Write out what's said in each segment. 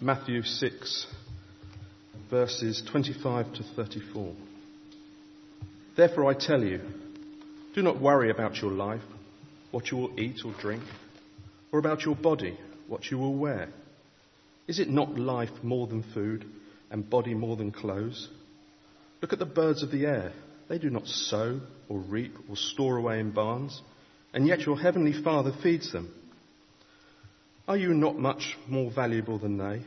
Matthew 6, verses 25 to 34. Therefore, I tell you, do not worry about your life, what you will eat or drink, or about your body, what you will wear. Is it not life more than food, and body more than clothes? Look at the birds of the air. They do not sow, or reap, or store away in barns, and yet your heavenly Father feeds them. Are you not much more valuable than they?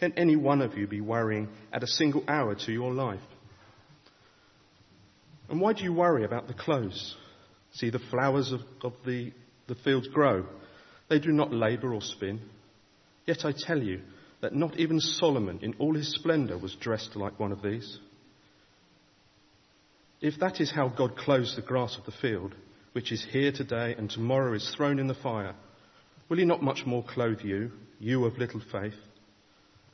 Can any one of you be worrying at a single hour to your life? And why do you worry about the clothes? See the flowers of, of the, the fields grow. They do not labor or spin. Yet I tell you that not even Solomon in all his splendor was dressed like one of these. If that is how God clothes the grass of the field, which is here today and tomorrow is thrown in the fire, will he not much more clothe you, you of little faith?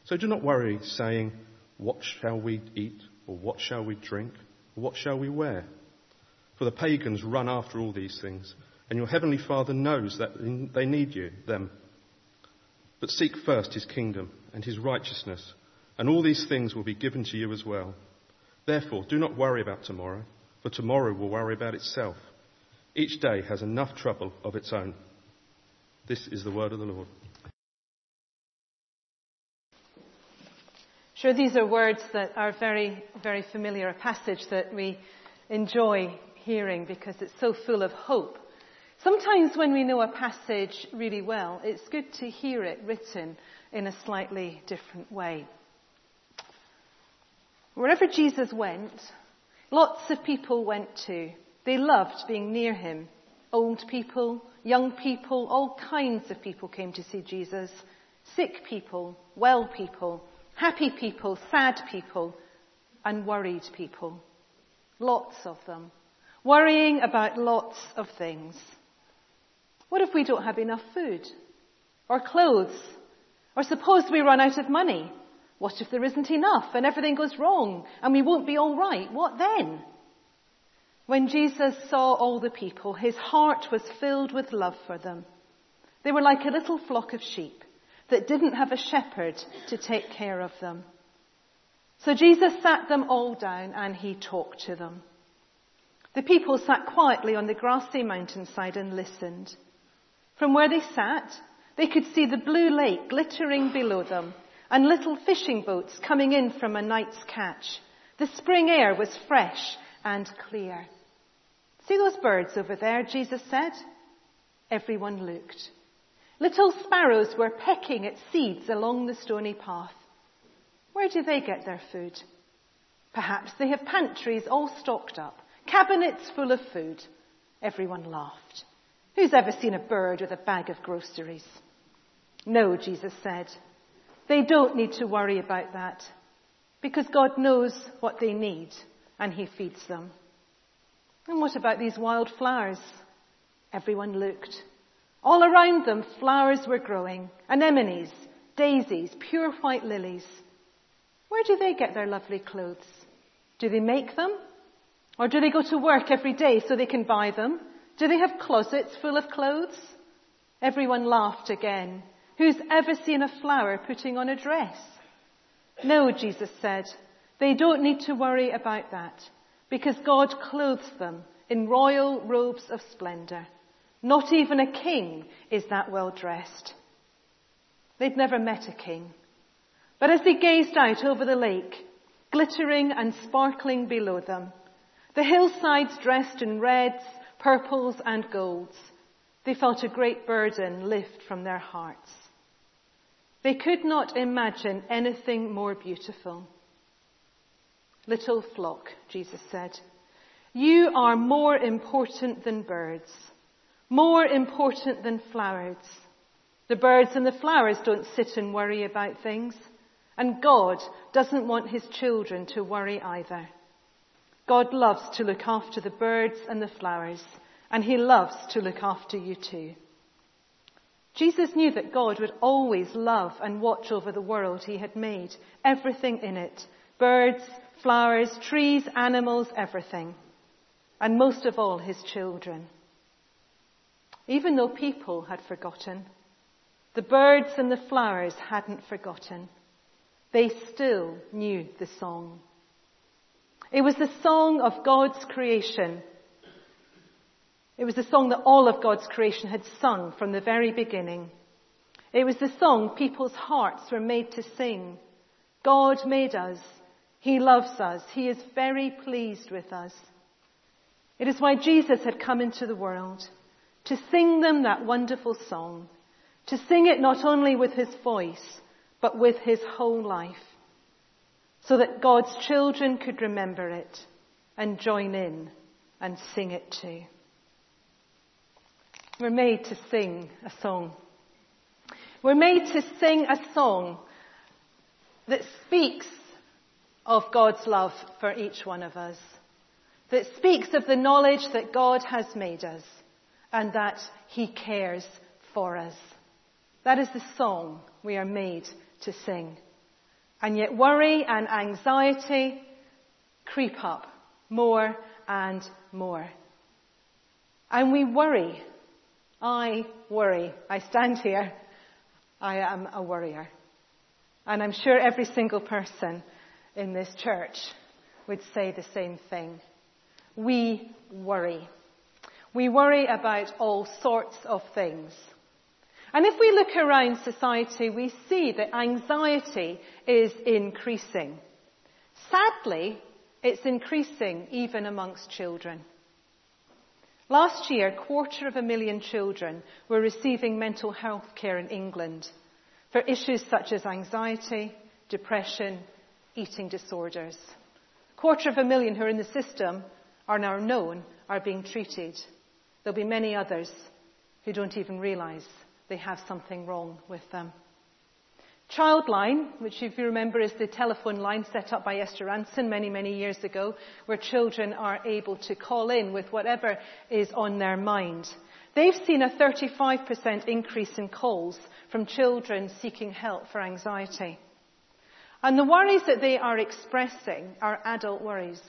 So do not worry, saying, What shall we eat? Or what shall we drink? Or what shall we wear? For the pagans run after all these things, and your heavenly Father knows that they need you, them. But seek first his kingdom and his righteousness, and all these things will be given to you as well. Therefore, do not worry about tomorrow, for tomorrow will worry about itself. Each day has enough trouble of its own. This is the word of the Lord. Sure, these are words that are very, very familiar, a passage that we enjoy hearing because it's so full of hope. Sometimes when we know a passage really well, it's good to hear it written in a slightly different way. Wherever Jesus went, lots of people went to. They loved being near him. Old people, young people, all kinds of people came to see Jesus. Sick people, well people, happy people, sad people, and worried people. Lots of them. Worrying about lots of things. What if we don't have enough food? Or clothes? Or suppose we run out of money? What if there isn't enough and everything goes wrong and we won't be alright? What then? When Jesus saw all the people, his heart was filled with love for them. They were like a little flock of sheep that didn't have a shepherd to take care of them. So Jesus sat them all down and he talked to them. The people sat quietly on the grassy mountainside and listened. From where they sat, they could see the blue lake glittering below them and little fishing boats coming in from a night's catch. The spring air was fresh and clear. See those birds over there, Jesus said. Everyone looked. Little sparrows were pecking at seeds along the stony path. Where do they get their food? Perhaps they have pantries all stocked up, cabinets full of food. Everyone laughed. Who's ever seen a bird with a bag of groceries? No, Jesus said. They don't need to worry about that because God knows what they need and He feeds them. And what about these wild flowers? Everyone looked. All around them, flowers were growing anemones, daisies, pure white lilies. Where do they get their lovely clothes? Do they make them? Or do they go to work every day so they can buy them? Do they have closets full of clothes? Everyone laughed again. Who's ever seen a flower putting on a dress? No, Jesus said. They don't need to worry about that because God clothes them in royal robes of splendor. Not even a king is that well dressed. They'd never met a king. But as they gazed out over the lake, glittering and sparkling below them, the hillsides dressed in reds, purples and golds, they felt a great burden lift from their hearts. They could not imagine anything more beautiful. Little flock, Jesus said, you are more important than birds, more important than flowers. The birds and the flowers don't sit and worry about things, and God doesn't want his children to worry either. God loves to look after the birds and the flowers, and he loves to look after you too. Jesus knew that God would always love and watch over the world he had made, everything in it birds, flowers, trees, animals, everything. And most of all, his children. Even though people had forgotten, The birds and the flowers hadn't forgotten. They still knew the song. It was the song of God's creation. It was the song that all of God's creation had sung from the very beginning. It was the song people's hearts were made to sing. God made us. He loves us. He is very pleased with us. It is why Jesus had come into the world to sing them that wonderful song, to sing it not only with his voice, but with his whole life, so that God's children could remember it and join in and sing it too. We're made to sing a song. We're made to sing a song that speaks of God's love for each one of us, that speaks of the knowledge that God has made us and that He cares for us. That is the song we are made to sing. And yet worry and anxiety creep up more and more. And we worry. I worry. I stand here. I am a worrier. And I'm sure every single person in this church would say the same thing. We worry. We worry about all sorts of things. And if we look around society, we see that anxiety is increasing. Sadly, it's increasing even amongst children. Last year, a quarter of a million children were receiving mental health care in England for issues such as anxiety, depression, eating disorders. A quarter of a million who are in the system are now known are being treated. There'll be many others who don't even realise they have something wrong with them. Childline, which if you remember is the telephone line set up by Esther Rantzen many, many years ago, where children are able to call in with whatever is on their mind. They've seen a 35% increase in calls from children seeking help for anxiety. And the worries that they are expressing are adult worries.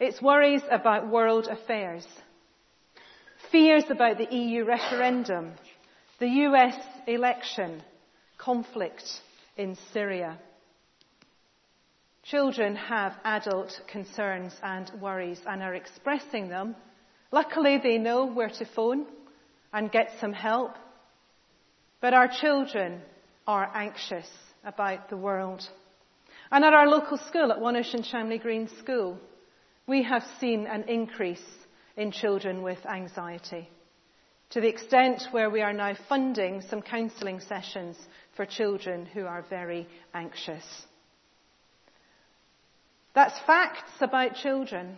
It's worries about world affairs, fears about the EU referendum, the US election, conflict in Syria. Children have adult concerns and worries and are expressing them. Luckily, they know where to phone and get some help. But our children are anxious about the world. And at our local school, at Wonersh and Shamley Green School, we have seen an increase in children with anxiety to the extent where we are now funding some counselling sessions for children who are very anxious. That's facts about children.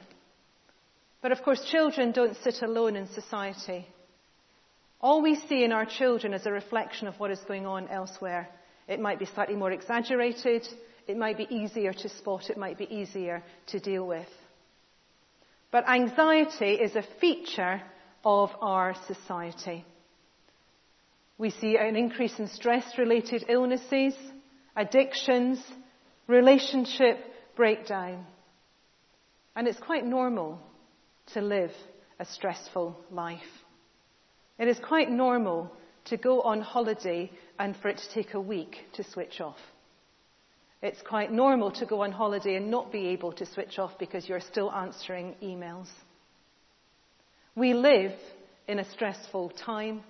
But of course, children don't sit alone in society. All we see in our children is a reflection of what is going on elsewhere. It might be slightly more exaggerated. It might be easier to spot. It might be easier to deal with. But anxiety is a feature of our society. We see an increase in stress related illnesses, addictions, relationship breakdown. And it's quite normal to live a stressful life. It is quite normal to go on holiday and for it to take a week to switch off. It's quite normal to go on holiday and not be able to switch off because you're still answering emails. We live in a stressful time.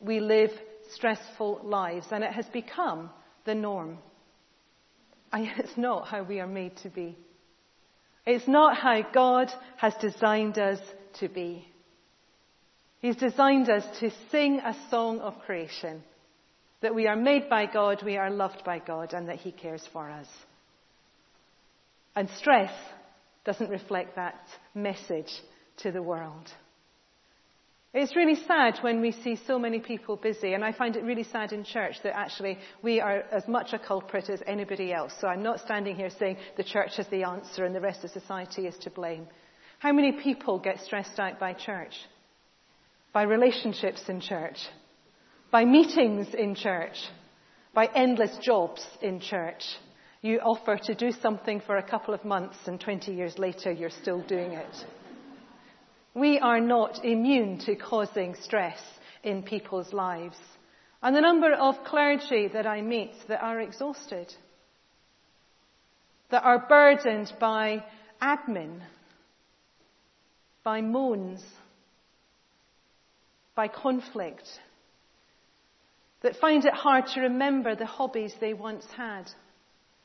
We live stressful lives, and it has become the norm. It's not how we are made to be. It's not how God has designed us to be. He's designed us to sing a song of creation that we are made by God, we are loved by God, and that He cares for us. And stress doesn't reflect that message to the world. It's really sad when we see so many people busy, and I find it really sad in church that actually we are as much a culprit as anybody else. So I'm not standing here saying the church has the answer and the rest of society is to blame. How many people get stressed out by church? By relationships in church? By meetings in church? By endless jobs in church? You offer to do something for a couple of months and 20 years later you're still doing it. We are not immune to causing stress in people's lives. And the number of clergy that I meet that are exhausted, that are burdened by admin, by moans, by conflict, that find it hard to remember the hobbies they once had.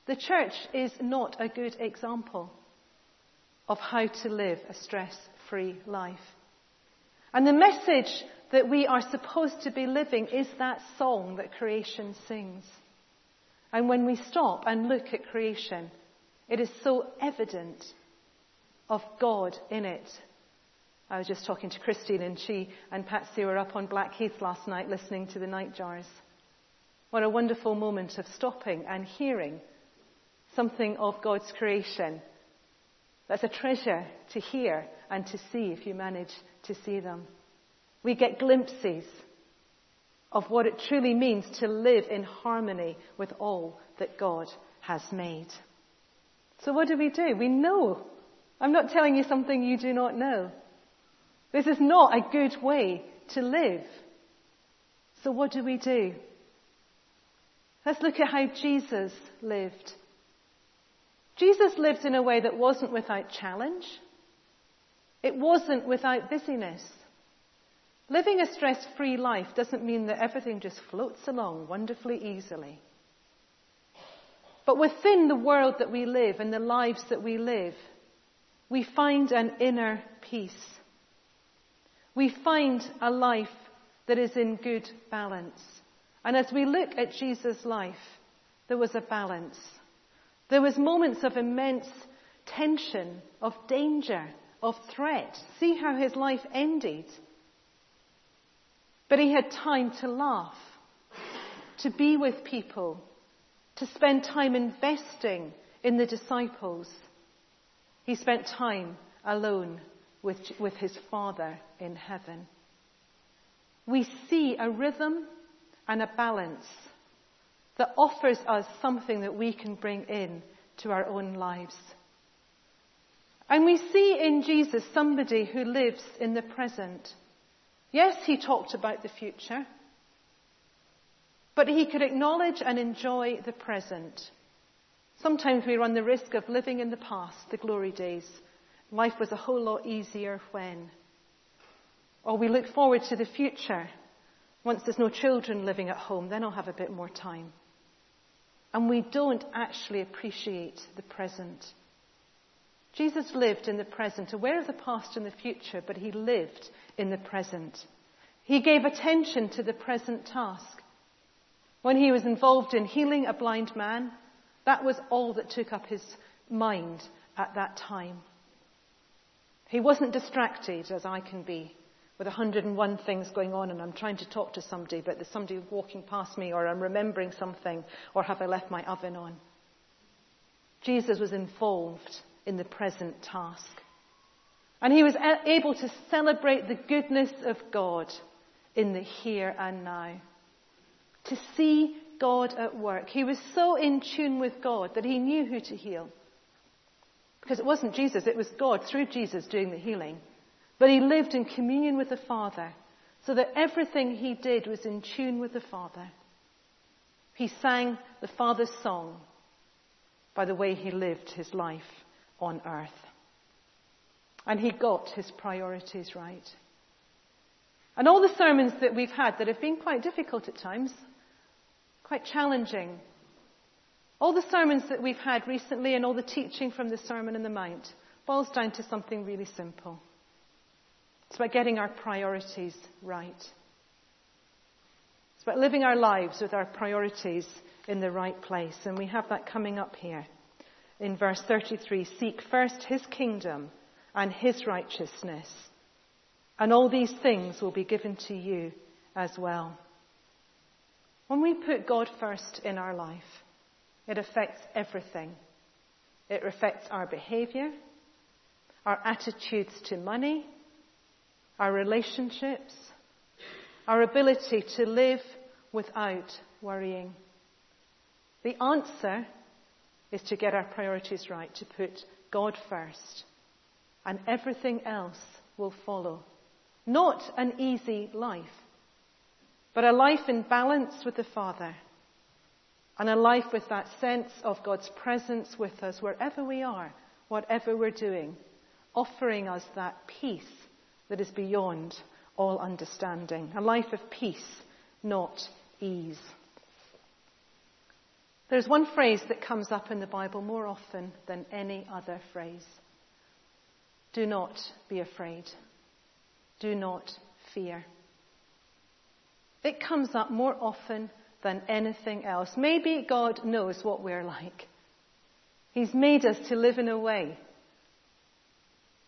The church is not a good example of how to live a stress free life. And the message that we are supposed to be living is that song that creation sings. And when we stop and look at creation, it is so evident of God in it. I was just talking to Christine and she and Patsy were up on Blackheath last night listening to the Nightjars. What a wonderful moment of stopping and hearing something of God's creation. That's a treasure to hear and to see if you manage to see them. We get glimpses of what it truly means to live in harmony with all that God has made. So what do we do? We know. I'm not telling you something you do not know. This is not a good way to live. So what do we do? Let's look at how Jesus lived. Jesus lived in a way that wasn't without challenge. It wasn't without busyness. Living a stress free life doesn't mean that everything just floats along wonderfully easily. But within the world that we live and the lives that we live, we find an inner peace. We find a life that is in good balance. And as we look at Jesus' life, there was a balance. There was moments of immense tension, of danger, of threat. See how his life ended. But he had time to laugh, to be with people, to spend time investing in the disciples. He spent time alone with, with his Father in heaven. We see a rhythm and a balance that offers us something that we can bring in to our own lives. And we see in Jesus somebody who lives in the present. Yes, he talked about the future, but he could acknowledge and enjoy the present. Sometimes we run the risk of living in the past, the glory days. Life was a whole lot easier when. Or we look forward to the future. Once there's no children living at home, then I'll have a bit more time. And we don't actually appreciate the present. Jesus lived in the present, aware of the past and the future, but he lived in the present. He gave attention to the present task. When he was involved in healing a blind man, that was all that took up his mind at that time. He wasn't distracted as I can be with 101 things going on and I'm trying to talk to somebody, but there's somebody walking past me or I'm remembering something or have I left my oven on? Jesus was involved in the present task. And he was able to celebrate the goodness of God in the here and now. To see God at work. He was so in tune with God that he knew who to heal. Because it wasn't Jesus, it was God through Jesus doing the healing. But he lived in communion with the Father so that everything he did was in tune with the Father. He sang the Father's song by the way he lived his life on earth. And he got his priorities right. And all the sermons that we've had that have been quite difficult at times, quite challenging, all the sermons that we've had recently and all the teaching from the Sermon on the Mount boils down to something really simple. It's about getting our priorities right. It's about living our lives with our priorities in the right place. And we have that coming up here in verse 33 Seek first his kingdom and his righteousness, and all these things will be given to you as well. When we put God first in our life, it affects everything. It affects our behavior, our attitudes to money, our relationships, our ability to live without worrying. The answer is to get our priorities right, to put God first, and everything else will follow. Not an easy life. but a life in balance with the Father and a life with that sense of God's presence with us wherever we are, whatever we're doing, offering us that peace that is beyond all understanding. A life of peace, not ease. There's one phrase that comes up in the Bible more often than any other phrase. Do not be afraid. Do not fear. It comes up more often than anything else. Maybe God knows what we're like. He's made us to live in a way,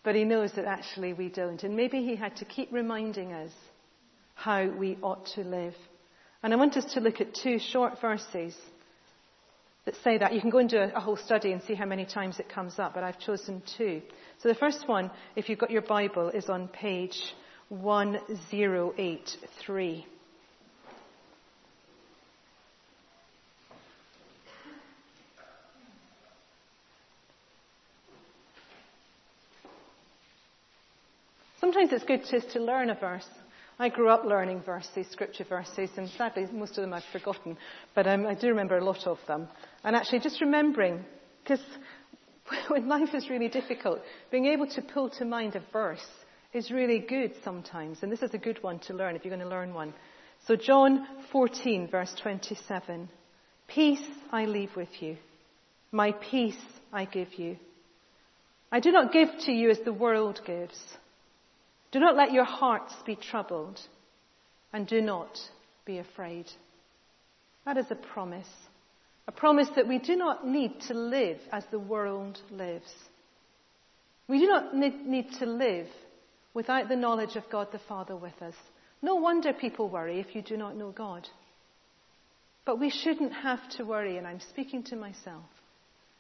but He knows that actually we don't. And maybe He had to keep reminding us how we ought to live. And I want us to look at two short verses that say that. You can go and do a, whole study and see how many times it comes up, but I've chosen two. So the first one, if you've got your Bible, is on page 1083. Sometimes it's good just to learn a verse. I grew up learning verses, scripture verses, and sadly most of them I've forgotten, but um, I do remember a lot of them. And actually just remembering, because when life is really difficult, being able to pull to mind a verse is really good sometimes, and this is a good one to learn if you're going to learn one. So John 14 verse 27. Peace I leave with you. My peace I give you. I do not give to you as the world gives. Do not let your hearts be troubled, and do not be afraid. That is a promise. A promise that we do not need to live as the world lives. We do not need to live without the knowledge of God the Father with us. No wonder people worry if you do not know God. But we shouldn't have to worry, and I'm speaking to myself,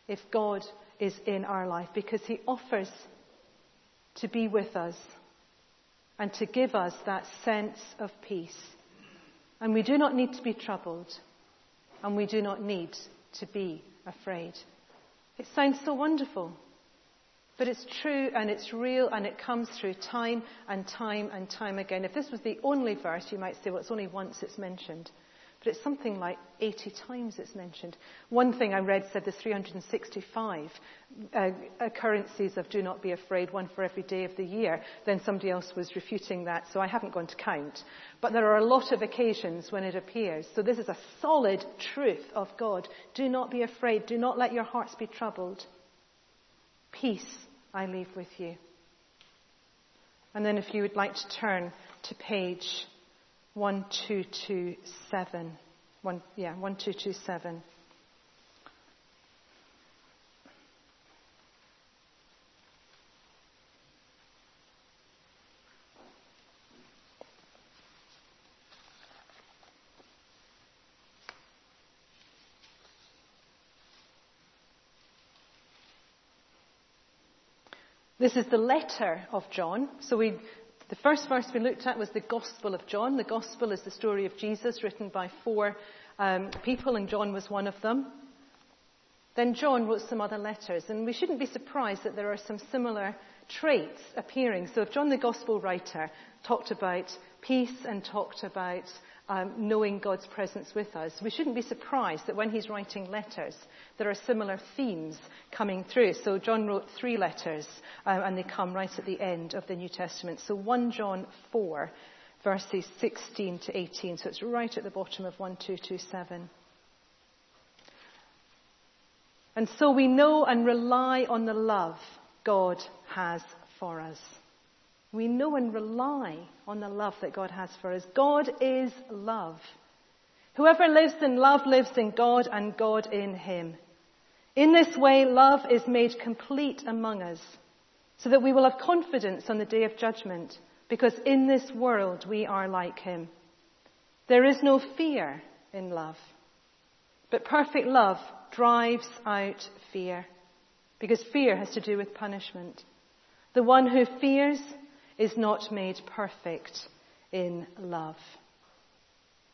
if God is in our life because He offers to be with us and to give us that sense of peace. And we do not need to be troubled, and we do not need to be afraid. It sounds so wonderful, but it's true and it's real and it comes through time and time and time again. If this was the only verse, you might say, well, it's only once it's mentioned. But it's something like 80 times it's mentioned. One thing I read said there's 365 uh, occurrences of do not be afraid, one for every day of the year. Then somebody else was refuting that, so I haven't gone to count. But there are a lot of occasions when it appears. So this is a solid truth of God. Do not be afraid. Do not let your hearts be troubled. Peace I leave with you. And then if you would like to turn to page 1227. One, yeah, 1227. This is the letter of John. So we the first verse we looked at was the Gospel of John. The Gospel is the story of Jesus written by four um, people, and John was one of them. Then John wrote some other letters, and we shouldn't be surprised that there are some similar traits appearing. So if John the Gospel writer talked about peace and talked about um, knowing God's presence with us, we shouldn't be surprised that when he's writing letters, there are similar themes coming through. So John wrote three letters, um, and they come right at the end of the New Testament. So 1 John 4, verses 16 to 18. So it's right at the bottom of 1227. And so we know and rely on the love God has for us. We know and rely on the love that God has for us. God is love. Whoever lives in love lives in God and God in him. In this way, love is made complete among us so that we will have confidence on the day of judgment because in this world we are like him. There is no fear in love, but perfect love drives out fear because fear has to do with punishment. The one who fears is not made perfect in love.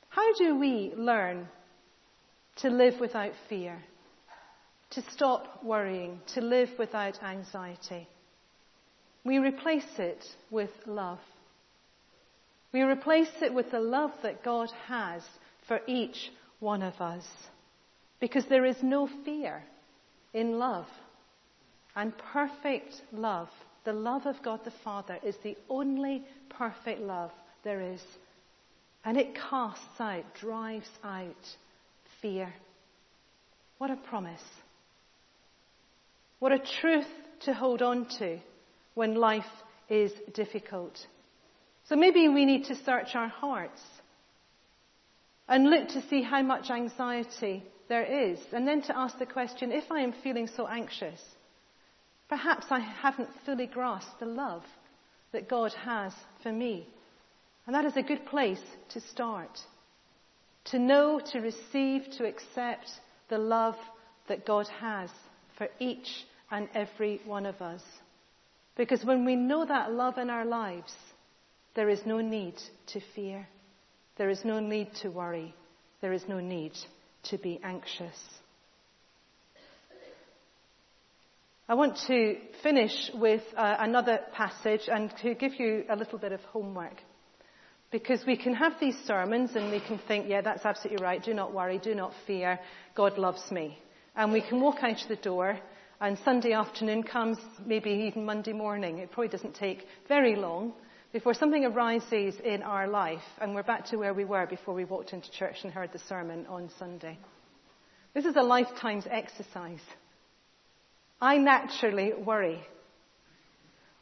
How do we learn to live without fear? To stop worrying, to live without anxiety? We replace it with love. We replace it with the love that God has for each one of us. Because there is no fear in love. And perfect love, the love of God the Father, is the only perfect love there is. And it casts out, drives out fear. What a promise. What a truth to hold on to when life is difficult. So maybe we need to search our hearts and look to see how much anxiety there is, and then to ask the question if I am feeling so anxious, perhaps I haven't fully grasped the love that God has for me. And that is a good place to start. To know, to receive, to accept the love that God has for each and every one of us. Because when we know that love in our lives, there is no need to fear. There is no need to worry. There is no need to be anxious. I want to finish with uh, another passage and to give you a little bit of homework. Because we can have these sermons and we can think, yeah, that's absolutely right. Do not worry. Do not fear. God loves me. And we can walk out the door and Sunday afternoon comes, maybe even Monday morning. It probably doesn't take very long before something arises in our life and we're back to where we were before we walked into church and heard the sermon on Sunday. This is a lifetime's exercise. I naturally worry.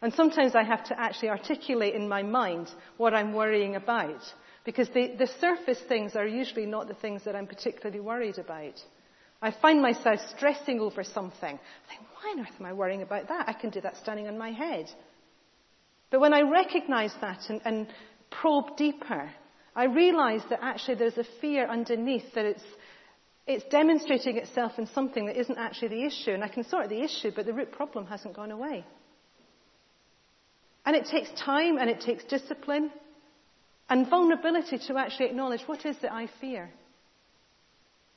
And sometimes I have to actually articulate in my mind what I'm worrying about. Because the, the surface things are usually not the things that I'm particularly worried about. I find myself stressing over something. I think, why on earth am I worrying about that? I can do that standing on my head. But when I recognize that and, and probe deeper, I realize that actually there's a fear underneath that it's, it's demonstrating itself in something that isn't actually the issue. And I can sort the issue, but the root problem hasn't gone away. And it takes time and it takes discipline and vulnerability to actually acknowledge what is it I fear?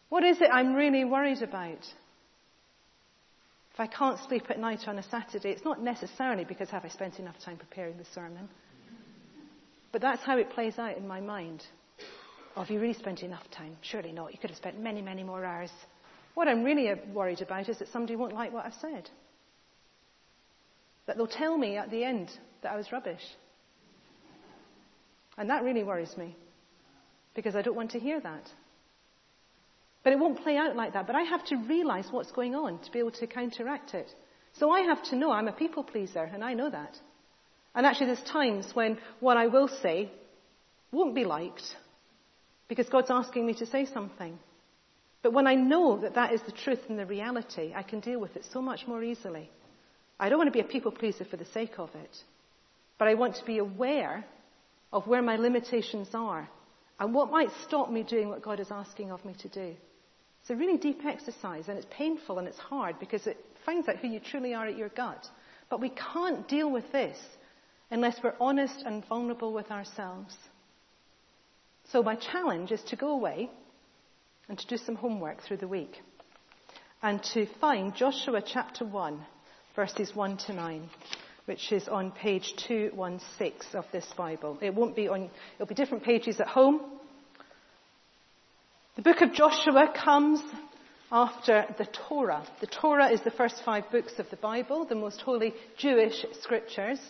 What is it I'm really worried about? If I can't sleep at night on a Saturday, it's not necessarily because have I spent enough time preparing the sermon. But that's how it plays out in my mind. Oh, have you really spent enough time? Surely not. You could have spent many, many more hours. What I'm really uh, worried about is that somebody won't like what I've said. That they'll tell me at the end that I was rubbish. And that really worries me. Because I don't want to hear that. But it won't play out like that. But I have to realize what's going on to be able to counteract it. So I have to know I'm a people pleaser, and I know that. And actually, there's times when what I will say won't be liked because God's asking me to say something. But when I know that that is the truth and the reality, I can deal with it so much more easily. I don't want to be a people pleaser for the sake of it, but I want to be aware of where my limitations are and what might stop me doing what God is asking of me to do. It's a really deep exercise and it's painful and it's hard because it finds out who you truly are at your gut. But we can't deal with this unless we're honest and vulnerable with ourselves. So my challenge is to go away and to do some homework through the week and to find Joshua chapter 1 verses 1 to 9 which is on page 216 of this Bible. It won't be on, it'll be different pages at home, the book of Joshua comes after the Torah. The Torah is the first five books of the Bible, the most holy Jewish scriptures,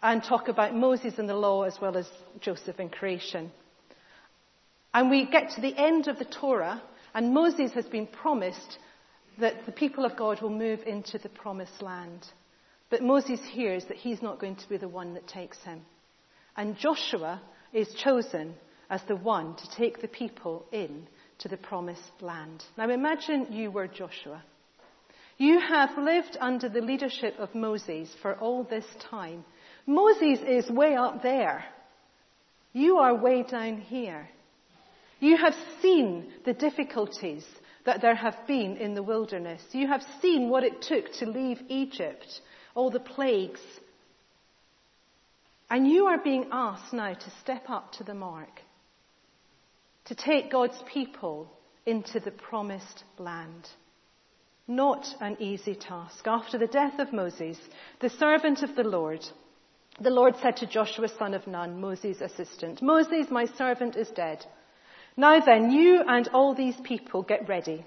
and talk about Moses and the law as well as Joseph and creation. And we get to the end of the Torah, and Moses has been promised that the people of God will move into the promised land. But Moses hears that he's not going to be the one that takes him. And Joshua is chosen as the one to take the people in to the promised land. Now imagine you were Joshua. You have lived under the leadership of Moses for all this time. Moses is way up there. You are way down here. You have seen the difficulties that there have been in the wilderness. You have seen what it took to leave Egypt, all the plagues. And you are being asked now to step up to the mark to take God's people into the promised land. Not an easy task. After the death of Moses, the servant of the Lord, the Lord said to Joshua, son of Nun, Moses' assistant, Moses, my servant, is dead. Now then, you and all these people get ready.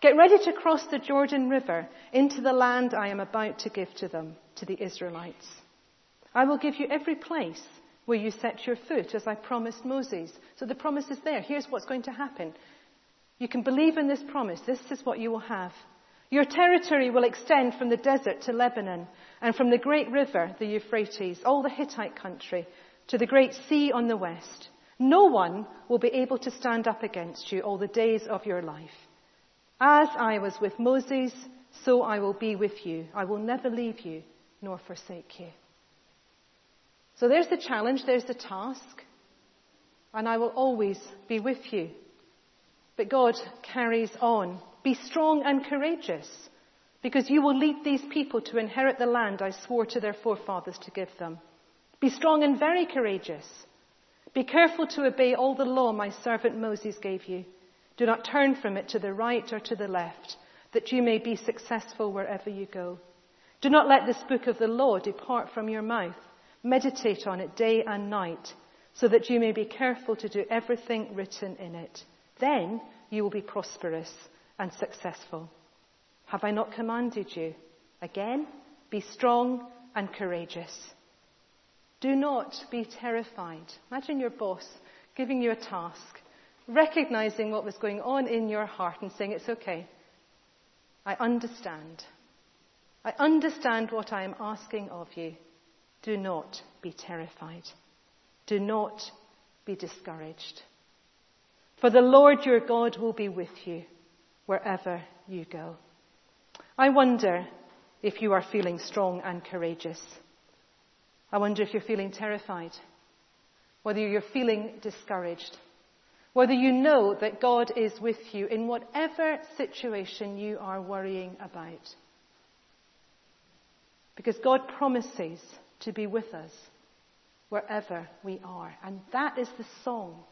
Get ready to cross the Jordan River into the land I am about to give to them, to the Israelites. I will give you every place where you set your foot, as I promised Moses. So the promise is there. Here's what's going to happen. You can believe in this promise. This is what you will have. Your territory will extend from the desert to Lebanon, and from the great river, the Euphrates, all the Hittite country, to the great sea on the west. No one will be able to stand up against you all the days of your life. As I was with Moses, so I will be with you. I will never leave you nor forsake you. So there's the challenge, there's the task, and I will always be with you. But God carries on. Be strong and courageous, because you will lead these people to inherit the land I swore to their forefathers to give them. Be strong and very courageous. Be careful to obey all the law my servant Moses gave you. Do not turn from it to the right or to the left, that you may be successful wherever you go. Do not let this book of the law depart from your mouth. Meditate on it day and night, so that you may be careful to do everything written in it. Then you will be prosperous and successful. Have I not commanded you? Again, be strong and courageous. Do not be terrified. Imagine your boss giving you a task, recognizing what was going on in your heart and saying, It's okay. I understand. I understand what I am asking of you. Do not be terrified. Do not be discouraged. For the Lord your God will be with you wherever you go. I wonder if you are feeling strong and courageous. I wonder if you're feeling terrified, whether you're feeling discouraged, whether you know that God is with you in whatever situation you are worrying about. Because God promises to be with us wherever we are. And that is the song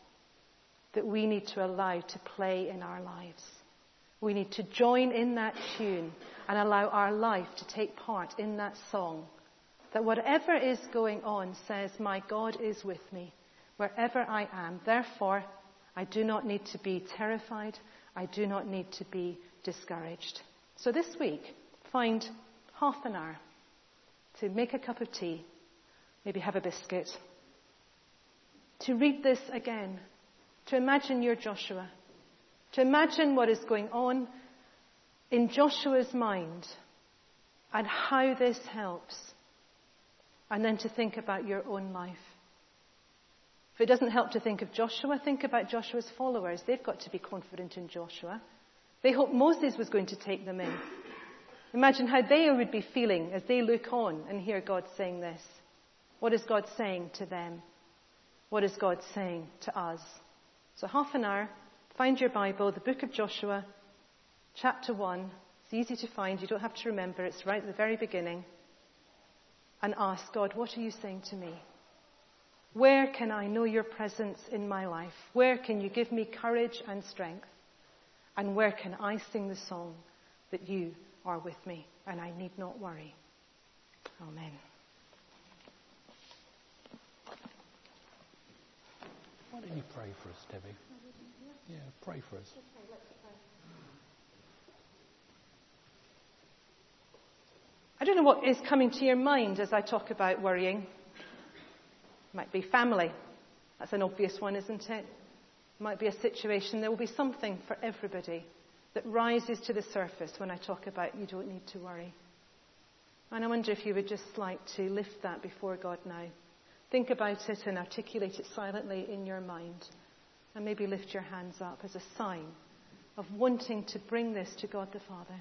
that we need to allow to play in our lives. We need to join in that tune and allow our life to take part in that song. That whatever is going on says, My God is with me wherever I am. Therefore, I do not need to be terrified. I do not need to be discouraged. So this week, find half an hour to make a cup of tea, maybe have a biscuit, to read this again to imagine your Joshua, to imagine what is going on in Joshua's mind and how this helps, and then to think about your own life. If it doesn't help to think of Joshua, think about Joshua's followers. They've got to be confident in Joshua. They hoped Moses was going to take them in. Imagine how they would be feeling as they look on and hear God saying this. What is God saying to them? What is God saying to us? So, half an hour, find your Bible, the book of Joshua, chapter 1. It's easy to find, you don't have to remember, it's right at the very beginning. And ask God, what are you saying to me? Where can I know your presence in my life? Where can you give me courage and strength? And where can I sing the song that you are with me and I need not worry? Amen. Why don't you pray for us, Debbie? Yeah, pray for us. I don't know what is coming to your mind as I talk about worrying. It might be family. That's an obvious one, isn't it? It might be a situation. There will be something for everybody that rises to the surface when I talk about you don't need to worry. And I wonder if you would just like to lift that before God now. Think about it and articulate it silently in your mind. And maybe lift your hands up as a sign of wanting to bring this to God the Father.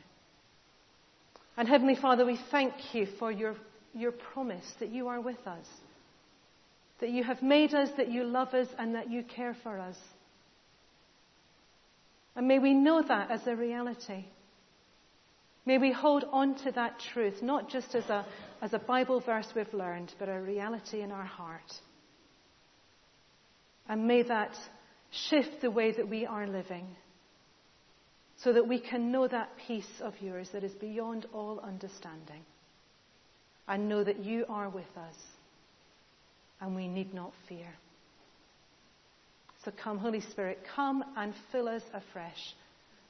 And Heavenly Father, we thank you for your, your promise that you are with us, that you have made us, that you love us, and that you care for us. And may we know that as a reality. May we hold on to that truth, not just as a, as a Bible verse we've learned, but a reality in our heart. And may that shift the way that we are living so that we can know that peace of yours that is beyond all understanding and know that you are with us and we need not fear. So come, Holy Spirit, come and fill us afresh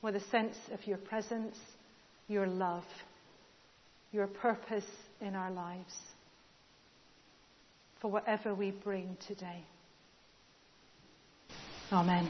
with a sense of your presence, your love, your purpose in our lives for whatever we bring today. Amen.